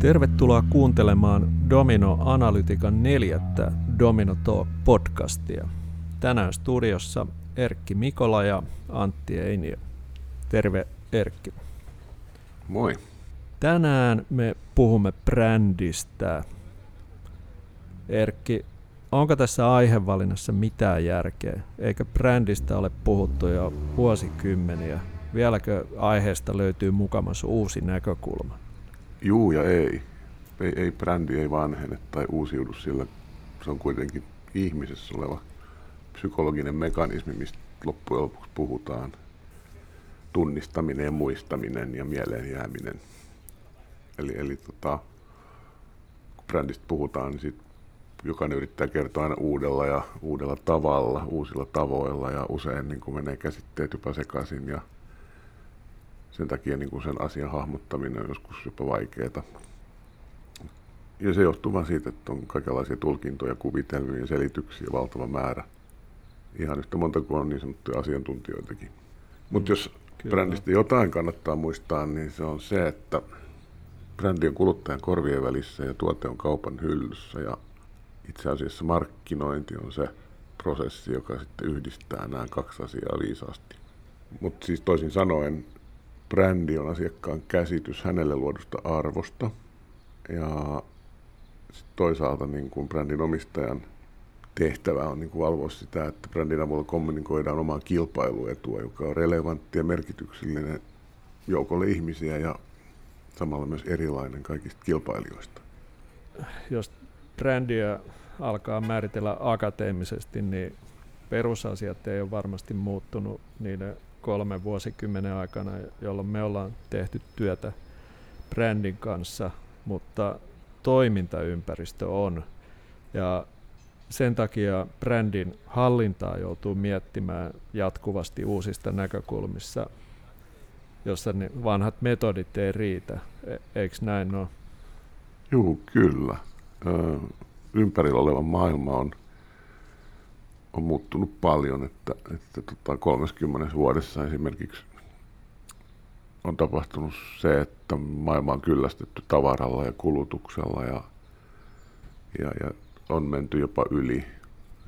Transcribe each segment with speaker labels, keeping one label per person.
Speaker 1: Tervetuloa kuuntelemaan Domino Analytikan neljättä Domino Talk podcastia. Tänään studiossa Erkki Mikola ja Antti Einiö. Terve Erkki.
Speaker 2: Moi.
Speaker 1: Tänään me puhumme brändistä. Erkki, onko tässä aihevalinnassa mitään järkeä? Eikä brändistä ole puhuttu jo vuosikymmeniä. Vieläkö aiheesta löytyy mukamas uusi näkökulma?
Speaker 2: Juu ja ei. Ei, ei brändi ei vanhene tai uusiudu, sillä se on kuitenkin ihmisessä oleva psykologinen mekanismi, mistä loppujen lopuksi puhutaan. Tunnistaminen ja muistaminen ja mieleen jääminen. Eli, eli tota, kun brändistä puhutaan, niin sit jokainen yrittää kertoa aina uudella ja uudella tavalla, uusilla tavoilla ja usein niin kuin menee käsitteet jopa sekaisin ja sen takia niin kuin sen asian hahmottaminen on joskus jopa vaikeaa. Ja se johtuu vain siitä, että on kaikenlaisia tulkintoja, kuvitelmia ja selityksiä valtava määrä. Ihan yhtä monta kuin on niin sanottuja asiantuntijoitakin. Mutta jos Kyllä. brändistä jotain kannattaa muistaa, niin se on se, että brändi on kuluttajan korvien välissä ja tuote on kaupan hyllyssä. Ja itse asiassa markkinointi on se prosessi, joka sitten yhdistää nämä kaksi asiaa viisaasti. Mutta siis toisin sanoen, brändi on asiakkaan käsitys hänelle luodusta arvosta. Ja toisaalta niin kuin brändin omistajan tehtävä on niin kuin valvoa sitä, että brändin avulla kommunikoidaan omaa kilpailuetua, joka on relevantti ja merkityksellinen joukolle ihmisiä ja samalla myös erilainen kaikista kilpailijoista.
Speaker 1: Jos brändiä alkaa määritellä akateemisesti, niin perusasiat ei ole varmasti muuttunut niiden kolmen vuosikymmenen aikana, jolloin me ollaan tehty työtä brändin kanssa, mutta toimintaympäristö on. Ja sen takia brändin hallintaa joutuu miettimään jatkuvasti uusista näkökulmissa, jossa ne vanhat metodit ei riitä. E- eikö näin ole?
Speaker 2: Joo, kyllä. Ö, ympärillä oleva maailma on on muuttunut paljon, että, että tota 30 vuodessa esimerkiksi on tapahtunut se, että maailma on kyllästetty tavaralla ja kulutuksella ja, ja, ja on menty jopa yli.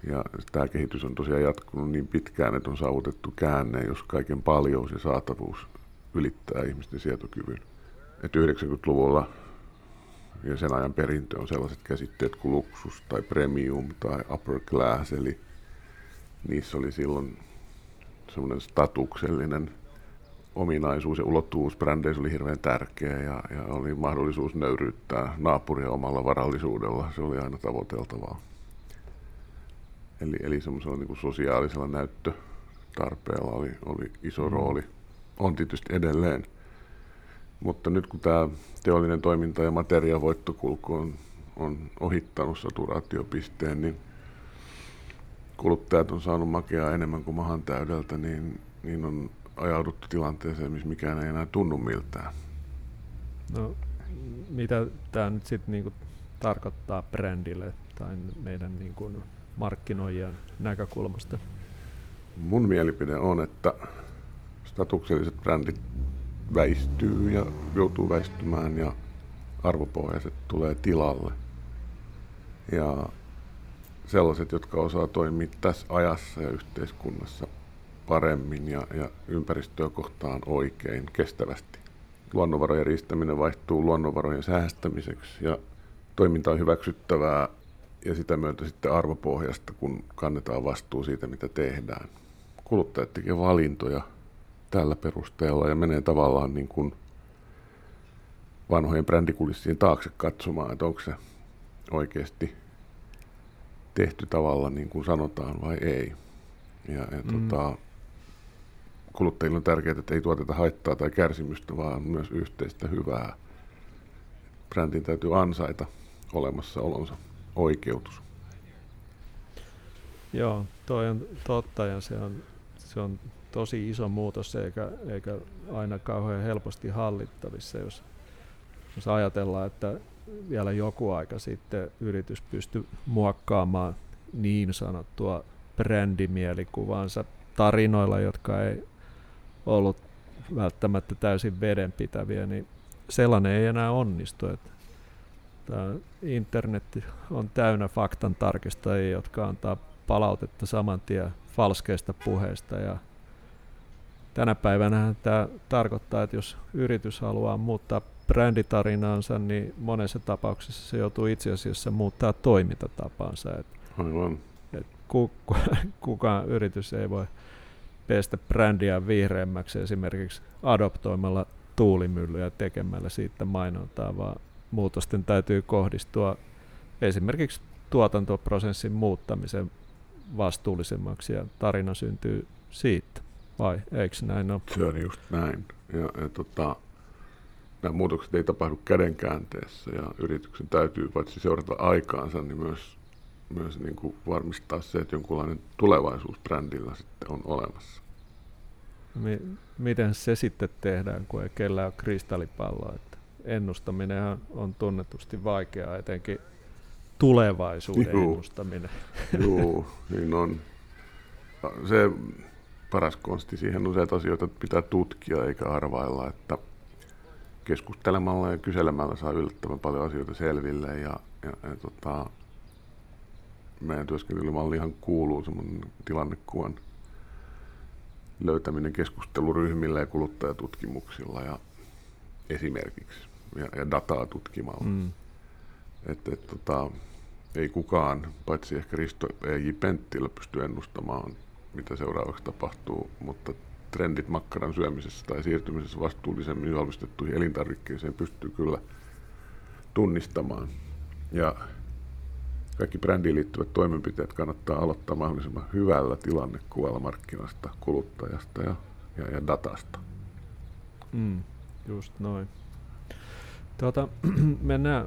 Speaker 2: Ja tämä kehitys on tosiaan jatkunut niin pitkään, että on saavutettu käänne, jos kaiken paljous ja saatavuus ylittää ihmisten sietokyvyn. Että 90-luvulla ja sen ajan perintö on sellaiset käsitteet kuin luksus tai premium tai upper class, eli – niissä oli silloin semmoinen statuksellinen ominaisuus ja ulottuvuus brändeissä oli hirveän tärkeä ja, ja oli mahdollisuus nöyryyttää naapuria omalla varallisuudella. Se oli aina tavoiteltavaa. Eli, eli semmoisella niin sosiaalisella näyttötarpeella oli, oli iso mm. rooli. On tietysti edelleen. Mutta nyt kun tämä teollinen toiminta ja materiaavoittokulku on, on ohittanut saturaatiopisteen, niin – kuluttajat on saanut makeaa enemmän kuin mahan täydeltä, niin, niin on ajauduttu tilanteeseen, missä mikään ei enää tunnu miltään.
Speaker 1: No, mitä tämä nyt sitten niinku tarkoittaa brändille tai meidän niinku markkinoijan näkökulmasta?
Speaker 2: Mun mielipide on, että statukselliset brändit väistyy ja joutuu väistymään ja arvopohjaiset tulee tilalle. Ja sellaiset, jotka osaa toimia tässä ajassa ja yhteiskunnassa paremmin ja, ja ympäristöä kohtaan oikein, kestävästi. Luonnonvarojen riistäminen vaihtuu luonnonvarojen säästämiseksi ja toiminta on hyväksyttävää ja sitä myötä sitten arvopohjasta, kun kannetaan vastuu siitä, mitä tehdään. Kuluttajat tekevät valintoja tällä perusteella ja menee tavallaan niin kuin vanhojen brändikulissien taakse katsomaan, että onko se oikeasti tehty tavalla niin kuin sanotaan vai ei. Ja, ja mm. tota, kuluttajille on tärkeää, että ei tuoteta haittaa tai kärsimystä, vaan myös yhteistä hyvää. Brändin täytyy ansaita olemassaolonsa oikeutus.
Speaker 1: Joo, toi on totta ja se on, se on tosi iso muutos eikä, eikä aina kauhean helposti hallittavissa, jos, jos ajatellaan, että vielä joku aika sitten yritys pystyi muokkaamaan niin sanottua brändimielikuvansa tarinoilla, jotka ei ollut välttämättä täysin vedenpitäviä, niin sellainen ei enää onnistu. Että internet on täynnä faktan tarkistajia, jotka antaa palautetta saman tien falskeista puheista ja tänä päivänä tämä tarkoittaa, että jos yritys haluaa muuttaa bränditarinaansa, niin monessa tapauksessa se joutuu itse asiassa muuttaa toimintatapaansa. Et,
Speaker 2: Aivan.
Speaker 1: Et kukaan yritys ei voi pestä brändiä vihreämmäksi esimerkiksi adoptoimalla tuulimyllyä tekemällä siitä mainontaa, vaan muutosten täytyy kohdistua esimerkiksi tuotantoprosessin muuttamisen vastuullisemmaksi ja tarina syntyy siitä. Vai eikö näin ole?
Speaker 2: Se on just näin. Ja, ja tota, nämä muutokset ei tapahdu kädenkäänteessä ja yrityksen täytyy paitsi seurata aikaansa, niin myös, myös niin kuin varmistaa se, että jonkunlainen tulevaisuus brändillä sitten on olemassa.
Speaker 1: Miten se sitten tehdään, kun ei kellään ole kristallipalloa? Että ennustaminen on tunnetusti vaikeaa, etenkin tulevaisuuden Juu. ennustaminen.
Speaker 2: Joo, niin on. Se paras konsti siihen on se, että asioita pitää tutkia eikä arvailla, että keskustelemalla ja kyselemällä saa yllättävän paljon asioita selville ja, ja, ja tota, meidän työskentelymallihan kuuluu semmoinen tilannekuvan löytäminen keskusteluryhmillä ja kuluttajatutkimuksilla ja esimerkiksi ja, ja dataa tutkimalla. Mm. Et, et, tota, ei kukaan, paitsi ehkä Risto E.J. Penttilä, pysty ennustamaan, mitä seuraavaksi tapahtuu, mutta trendit makkaran syömisessä tai siirtymisessä vastuullisemmin valmistettuihin elintarvikkeisiin pystyy kyllä tunnistamaan. Ja kaikki brändiin liittyvät toimenpiteet kannattaa aloittaa mahdollisimman hyvällä tilannekuvalla markkinasta, kuluttajasta ja, ja, ja datasta.
Speaker 1: Mm, just noin. Tuota, mennään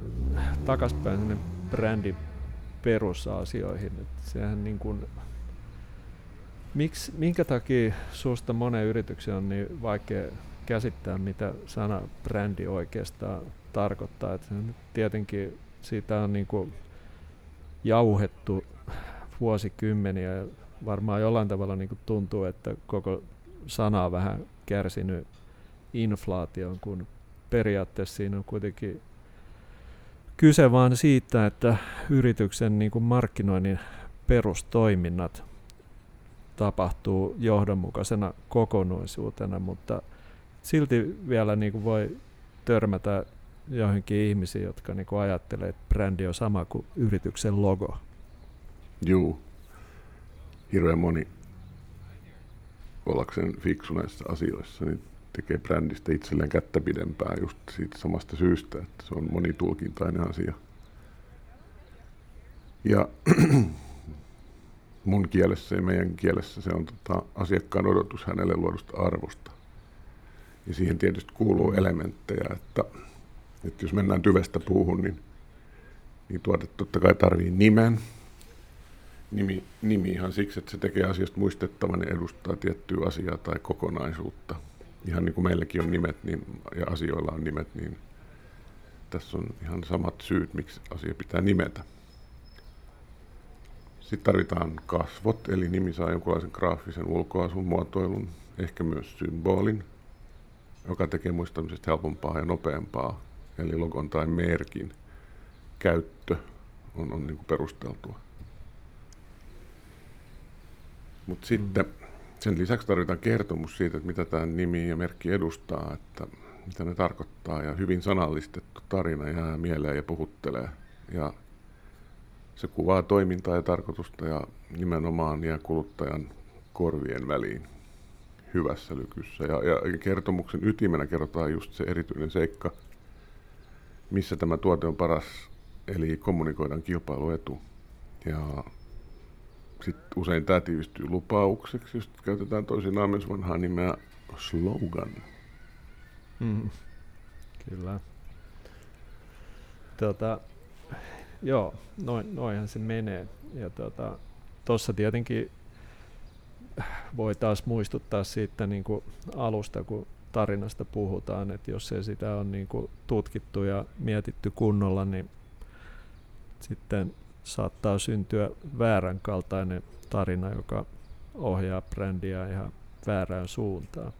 Speaker 1: takaspäin sinne brändin perusasioihin. Et sehän niin kuin, miksi, minkä takia susta monen yrityksen on niin vaikea käsittää, mitä sana brändi oikeastaan tarkoittaa. Et tietenkin siitä on niin kuin jauhettu vuosikymmeniä ja varmaan jollain tavalla niin kuin tuntuu, että koko sana on vähän kärsinyt inflaation, kun periaatteessa siinä on kuitenkin kyse vaan siitä, että yrityksen niin kuin markkinoinnin perustoiminnat tapahtuu johdonmukaisena kokonaisuutena, mutta silti vielä niin kuin voi törmätä johonkin ihmisiin, jotka niin kuin ajattelee, että brändi on sama kuin yrityksen logo.
Speaker 2: Juu. Hirveän moni ollakseen fiksu näissä asioissa, niin tekee brändistä itselleen kättä pidempää just siitä samasta syystä, että se on monitulkintainen asia. Ja mun kielessä ja meidän kielessä se on tota, asiakkaan odotus hänelle luodusta arvosta. Ja siihen tietysti kuuluu elementtejä, että, että jos mennään tyvestä puuhun, niin, niin tuote totta kai tarvii nimen. Nimi, nimi ihan siksi, että se tekee asiasta muistettavan ja edustaa tiettyä asiaa tai kokonaisuutta ihan niin kuin meilläkin on nimet niin, ja asioilla on nimet, niin tässä on ihan samat syyt, miksi asia pitää nimetä. Sitten tarvitaan kasvot, eli nimi saa jonkinlaisen graafisen ulkoasun muotoilun, ehkä myös symbolin, joka tekee muistamisesta helpompaa ja nopeampaa, eli logon tai merkin käyttö on, on niin kuin perusteltua. Mutta sitten sen lisäksi tarvitaan kertomus siitä, että mitä tämä nimi ja merkki edustaa, että mitä ne tarkoittaa. Ja hyvin sanallistettu tarina jää mieleen ja puhuttelee. Ja se kuvaa toimintaa ja tarkoitusta ja nimenomaan jää kuluttajan korvien väliin hyvässä lykyssä. Ja, ja kertomuksen ytimenä kerrotaan just se erityinen seikka, missä tämä tuote on paras, eli kommunikoidaan kilpailuetu. Ja sitten usein tämä tiivistyy lupaukseksi, jos käytetään toisinaan myös vanhaa nimeä slogan.
Speaker 1: Mm, kyllä. Tota, joo, noin, noinhan se menee. Ja tuossa tota, tietenkin voi taas muistuttaa siitä niin kuin alusta, kun tarinasta puhutaan, että jos ei sitä on niin kuin tutkittu ja mietitty kunnolla, niin sitten saattaa syntyä väärän kaltainen tarina, joka ohjaa brändiä ihan väärään suuntaan.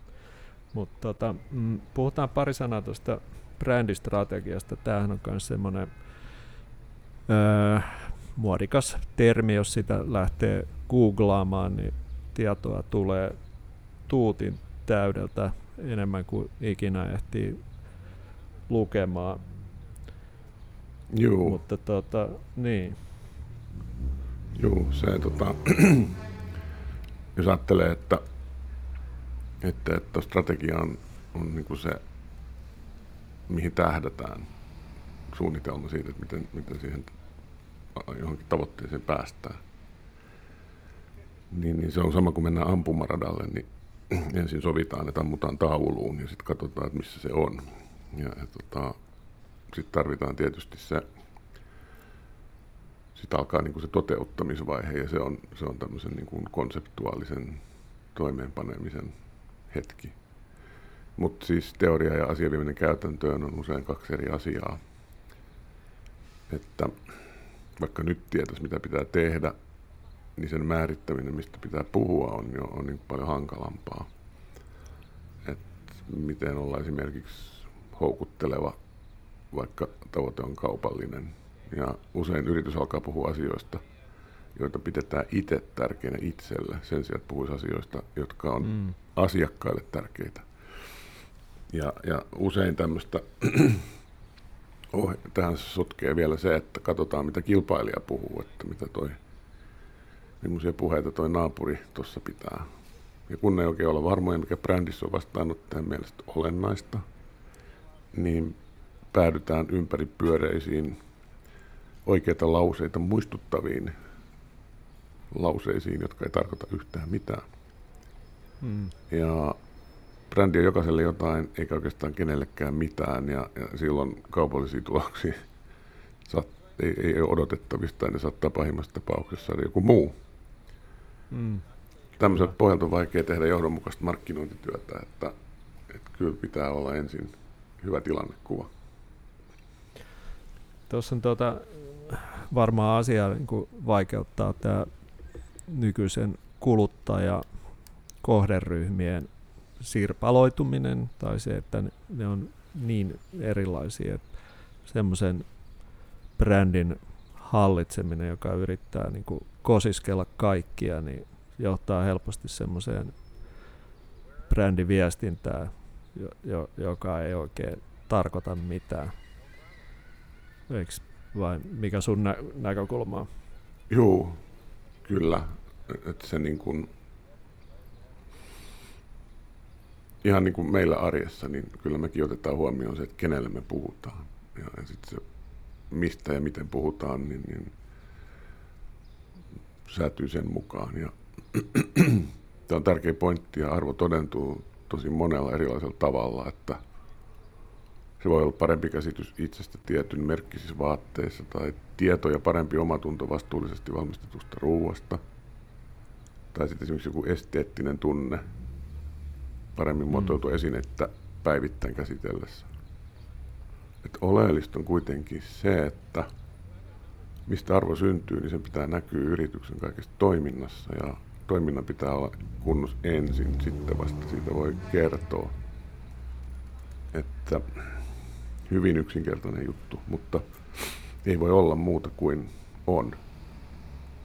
Speaker 1: Mutta tota, mm, puhutaan pari sanaa tuosta brändistrategiasta. Tämähän on myös semmoinen öö, muodikas termi, jos sitä lähtee googlaamaan, niin tietoa tulee tuutin täydeltä enemmän kuin ikinä ehtii lukemaan.
Speaker 2: Joo.
Speaker 1: Mutta tota, niin.
Speaker 2: Joo, se tota, jos ajattelee, että, että, että strategia on, on niin kuin se, mihin tähdätään, suunnitelma siitä, että miten, miten siihen johonkin tavoitteeseen päästään, niin, niin se on sama kuin mennään ampumaradalle, niin ensin sovitaan, että ammutaan tauluun ja sitten katsotaan, että missä se on. Ja, ja tota, sitten tarvitaan tietysti se, sitten alkaa niin se toteuttamisvaihe ja se on, se on tämmöisen niin kuin konseptuaalisen toimeenpanemisen hetki. Mutta siis teoria ja asiavieminen käytäntöön on usein kaksi eri asiaa. Että vaikka nyt tietäisi, mitä pitää tehdä, niin sen määrittäminen, mistä pitää puhua, on jo on niin paljon hankalampaa. Et miten olla esimerkiksi houkutteleva, vaikka tavoite on kaupallinen. Ja usein yritys alkaa puhua asioista, joita pidetään itse tärkeinä itselle, sen sijaan, että puhuisi asioista, jotka on mm. asiakkaille tärkeitä. Ja, ja usein tämmöistä, oh, tähän sotkee vielä se, että katsotaan mitä kilpailija puhuu, että mitä toi millaisia puheita toi naapuri tuossa pitää. Ja kun ei oikein olla varmoja, mikä brändissä on vastaanottajan mielestä olennaista, niin päädytään ympäripyöreisiin, oikeita lauseita muistuttaviin lauseisiin, jotka ei tarkoita yhtään mitään. Hmm. Ja brändi on jokaiselle jotain, eikä oikeastaan kenellekään mitään, ja, ja silloin kaupallisia tuloksia saat, ei, ei ole odotettavista, ja ne saattaa pahimmassa tapauksessa saada joku muu. Mm. Tämmöisen pohjalta on vaikea tehdä johdonmukaista markkinointityötä, että, että kyllä pitää olla ensin hyvä tilannekuva.
Speaker 1: Tuossa on tuota, varmaan asia niin kuin vaikeuttaa tämä nykyisen kuluttaja kohderyhmien sirpaloituminen tai se, että ne on niin erilaisia, että semmoisen brändin hallitseminen, joka yrittää niin kuin kosiskella kaikkia, niin johtaa helposti semmoiseen brändiviestintään, jo, jo, joka ei oikein tarkoita mitään. Eikö vai mikä sun nä- näkökulma on?
Speaker 2: Joo, kyllä. Että se niin kuin, ihan niin kuin meillä arjessa, niin kyllä mekin otetaan huomioon se, että kenelle me puhutaan. Ja, sitten se, mistä ja miten puhutaan, niin, niin säätyy sen mukaan. Ja tämä on tärkeä pointti ja arvo todentuu tosi monella erilaisella tavalla, että se voi olla parempi käsitys itsestä tietyn merkkisissä vaatteissa tai tieto ja parempi omatunto vastuullisesti valmistetusta ruuasta. Tai sitten esimerkiksi joku esteettinen tunne paremmin muotoiltu mm. esinettä päivittäin käsitellessä. Et oleellista on kuitenkin se, että mistä arvo syntyy, niin sen pitää näkyä yrityksen kaikessa toiminnassa ja toiminnan pitää olla kunnossa ensin, sitten vasta siitä voi kertoa. Että hyvin yksinkertainen juttu, mutta ei voi olla muuta kuin on.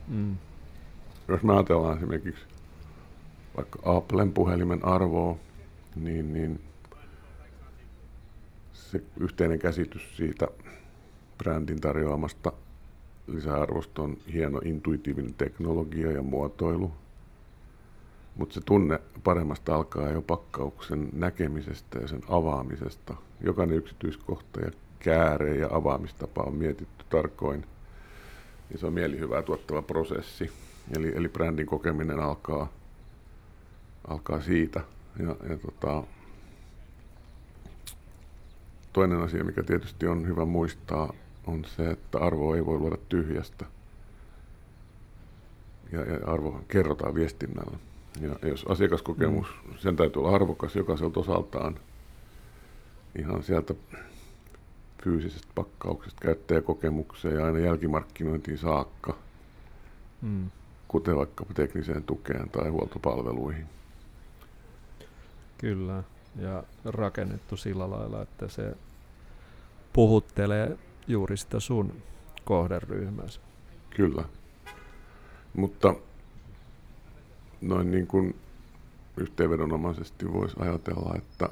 Speaker 2: Mm. Jos me ajatellaan esimerkiksi vaikka Applen puhelimen arvoa, niin, niin se yhteinen käsitys siitä brändin tarjoamasta lisäarvosta on hieno intuitiivinen teknologia ja muotoilu, mutta se tunne paremmasta alkaa jo pakkauksen näkemisestä ja sen avaamisesta. Jokainen yksityiskohta ja kääre ja avaamistapa on mietitty tarkoin. Ja se on mielihyvää tuottava prosessi. Eli, eli brändin kokeminen alkaa, alkaa siitä. Ja, ja tota, toinen asia, mikä tietysti on hyvä muistaa, on se, että arvo ei voi luoda tyhjästä. Ja, ja arvo kerrotaan viestinnällä. Ja jos asiakaskokemus, mm. sen täytyy olla arvokas jokaiselta osaltaan, ihan sieltä fyysisestä pakkauksesta käyttäjäkokemukseen ja aina jälkimarkkinointiin saakka, mm. kuten vaikkapa tekniseen tukeen tai huoltopalveluihin.
Speaker 1: Kyllä, ja rakennettu sillä lailla, että se puhuttelee juuri sitä sun kohderyhmänsä.
Speaker 2: Kyllä. Mutta noin niin kuin yhteenvedonomaisesti voisi ajatella, että,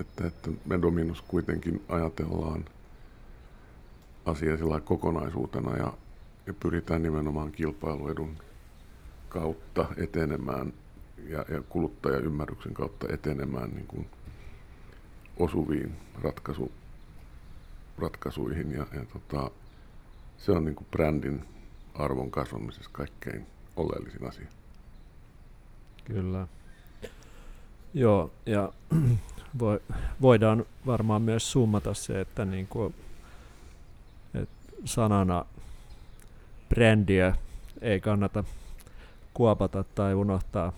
Speaker 2: että, että me Dominus kuitenkin ajatellaan asia sillä kokonaisuutena ja, ja pyritään nimenomaan kilpailuedun kautta etenemään ja, ja kuluttajaymmärryksen kautta etenemään niin kuin osuviin ratkaisu, ratkaisuihin. Ja, ja tota, se on niin kuin brändin arvon kasvamisessa kaikkein oleellisin asia.
Speaker 1: Kyllä. Joo, ja voidaan varmaan myös summata se, että, niin kuin, että sanana brändiä ei kannata kuopata tai unohtaa,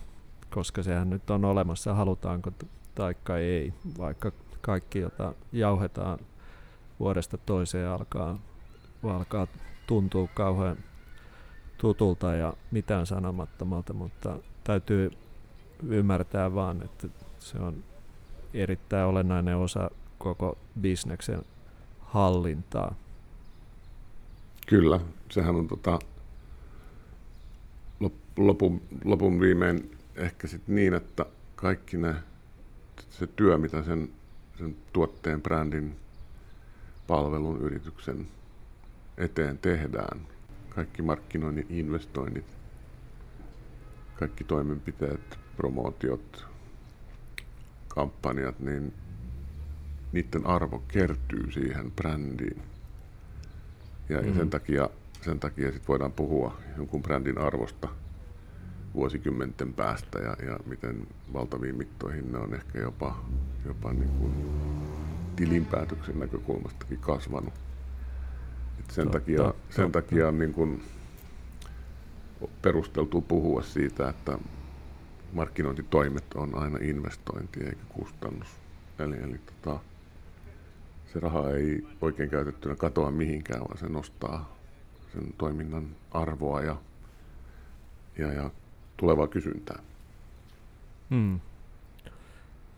Speaker 1: koska sehän nyt on olemassa, halutaanko taikka ei, vaikka kaikki, jota jauhetaan vuodesta toiseen alkaa, alkaa tuntua kauhean tutulta ja mitään sanomattomalta, mutta täytyy ymmärtää vaan, että se on erittäin olennainen osa koko bisneksen hallintaa.
Speaker 2: Kyllä, sehän on tota, lopun, lopun viimein ehkä sit niin, että kaikki ne, se työ, mitä sen, sen tuotteen, brändin, palvelun, yrityksen eteen tehdään, kaikki markkinoinnin investoinnit, kaikki toimenpiteet, promootiot, kampanjat, niin niiden arvo kertyy siihen brändiin. Ja, mm-hmm. ja sen takia, sen takia sit voidaan puhua jonkun brändin arvosta vuosikymmenten päästä ja, ja miten valtaviin mittoihin ne on ehkä jopa, jopa niin kuin tilinpäätöksen näkökulmastakin kasvanut. Et sen, totta, takia, sen totta. takia on niin kuin perusteltu puhua siitä, että markkinointitoimet on aina investointi eikä kustannus. Eli, eli tota, se raha ei oikein käytettynä katoa mihinkään, vaan se nostaa sen toiminnan arvoa ja, ja, ja tulevaa kysyntää.
Speaker 1: Hmm.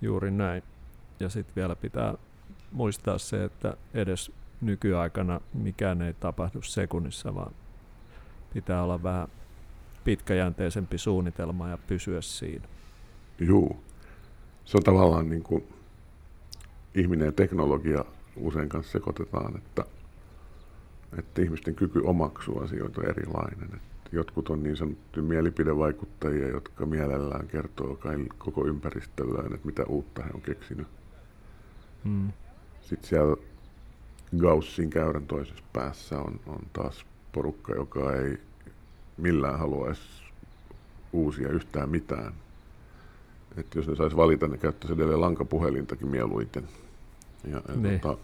Speaker 1: Juuri näin. Ja sitten vielä pitää muistaa se, että edes nykyaikana mikään ei tapahdu sekunnissa, vaan pitää olla vähän pitkäjänteisempi suunnitelma ja pysyä siinä.
Speaker 2: Juu. Se on tavallaan niin kuin ihminen ja teknologia usein kanssa sekoitetaan, että, että ihmisten kyky omaksua asioita on erilainen. Että jotkut on niin sanottuja mielipidevaikuttajia, jotka mielellään kertoo koko ympäristölleen, että mitä uutta he on keksinyt. Hmm. Sitten siellä Gaussin käyrän toisessa päässä on, on taas porukka, joka ei millään haluaisi uusia yhtään mitään. Että jos ne saisi valita, ne käyttäisi edelleen lankapuhelintakin mieluiten. Ja, ja niin. tota,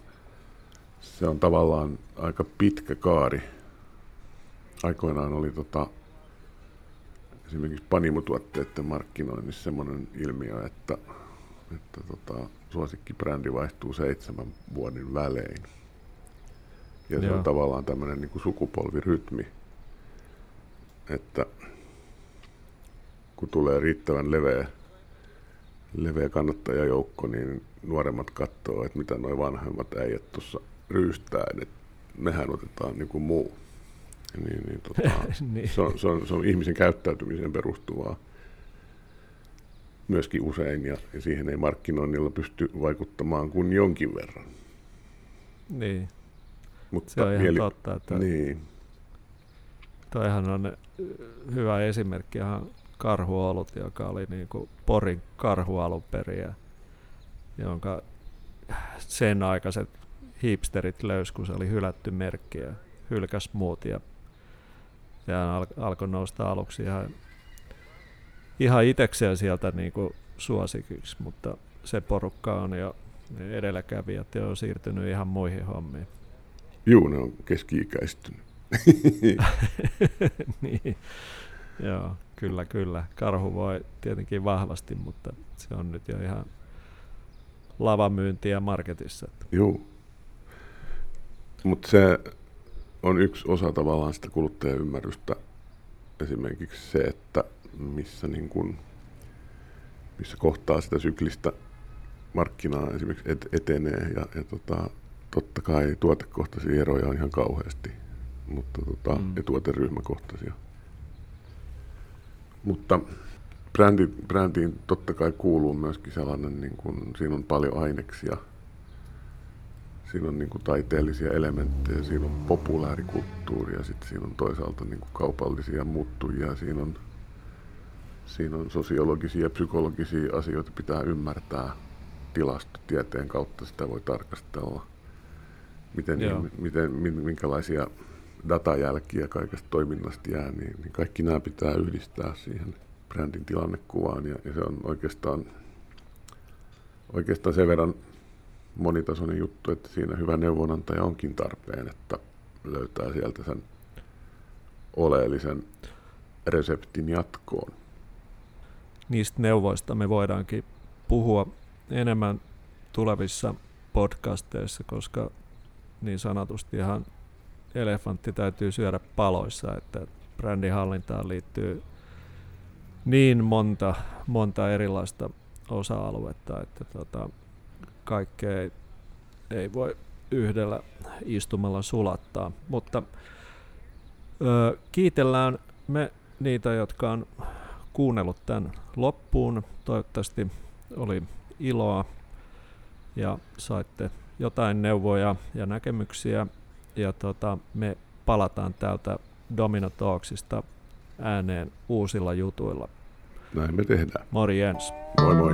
Speaker 2: se on tavallaan aika pitkä kaari. Aikoinaan oli tota, esimerkiksi panimotuotteiden markkinoinnissa semmoinen ilmiö, että, että tota, suosikkibrändi vaihtuu seitsemän vuoden välein. Ja se Joo. on tavallaan tämmöinen niin sukupolvirytmi että kun tulee riittävän leveä, leveä kannattajajoukko, niin nuoremmat katsoo, että mitä nuo vanhemmat äijät tuossa ryystää, että mehän otetaan niin kuin muu. Niin, niin, tota, niin. Se, on, se, on, se on ihmisen käyttäytymiseen perustuvaa myöskin usein, ja, ja siihen ei markkinoinnilla pysty vaikuttamaan kuin jonkin verran.
Speaker 1: Niin. Mutta se on ihan mieli... totta, että niin. toihan on hyvä esimerkki ihan karhuolut, joka oli niin kuin Porin karhu alun perin, jonka sen aikaiset hipsterit löys, kun se oli hylätty merkki ja hylkäs muut ja sehän al- alkoi nousta aluksi ihan, ihan itekseen sieltä niin kuin suosikiksi, mutta se porukka on jo edelläkävijät ja on siirtynyt ihan muihin hommiin.
Speaker 2: Juu, ne on keski-ikäistynyt.
Speaker 1: niin. Joo, kyllä, kyllä. Karhu voi tietenkin vahvasti, mutta se on nyt jo ihan lavamyyntiä marketissa.
Speaker 2: Joo. Mutta se on yksi osa tavallaan sitä kuluttajaymmärrystä. Esimerkiksi se, että missä, niin kun, missä kohtaa sitä syklistä markkinaa esimerkiksi et, etenee ja, ja tota, totta kai tuotekohtaisia eroja on ihan kauheasti, mutta tota, mm. ja tuoteryhmäkohtaisia. Mutta brändi, brändiin totta kai kuuluu myöskin sellainen, niin kuin, siinä on paljon aineksia, siinä on niin kuin taiteellisia elementtejä, siinä on populaarikulttuuria, sitten siinä on toisaalta niin kuin kaupallisia muuttujia, siinä on, siinä on sosiologisia ja psykologisia asioita pitää ymmärtää tilastotieteen kautta sitä voi tarkastella, miten, miten, minkälaisia datajälkiä kaikesta toiminnasta jää, niin, niin kaikki nämä pitää yhdistää siihen brändin tilannekuvaan ja, ja se on oikeastaan, oikeastaan sen verran monitasoinen juttu, että siinä hyvä neuvonantaja onkin tarpeen, että löytää sieltä sen oleellisen reseptin jatkoon.
Speaker 1: Niistä neuvoista me voidaankin puhua enemmän tulevissa podcasteissa, koska niin sanotusti ihan elefantti täytyy syödä paloissa, että brändihallintaan liittyy niin monta, monta erilaista osa-aluetta, että tota, kaikkea ei, ei voi yhdellä istumalla sulattaa. Mutta ö, kiitellään me niitä, jotka on kuunnellut tämän loppuun. Toivottavasti oli iloa ja saitte jotain neuvoja ja näkemyksiä. Ja tota, me palataan täältä Domino Talksista ääneen uusilla jutuilla.
Speaker 2: Näin me tehdään.
Speaker 1: Morjens.
Speaker 2: Moi moi.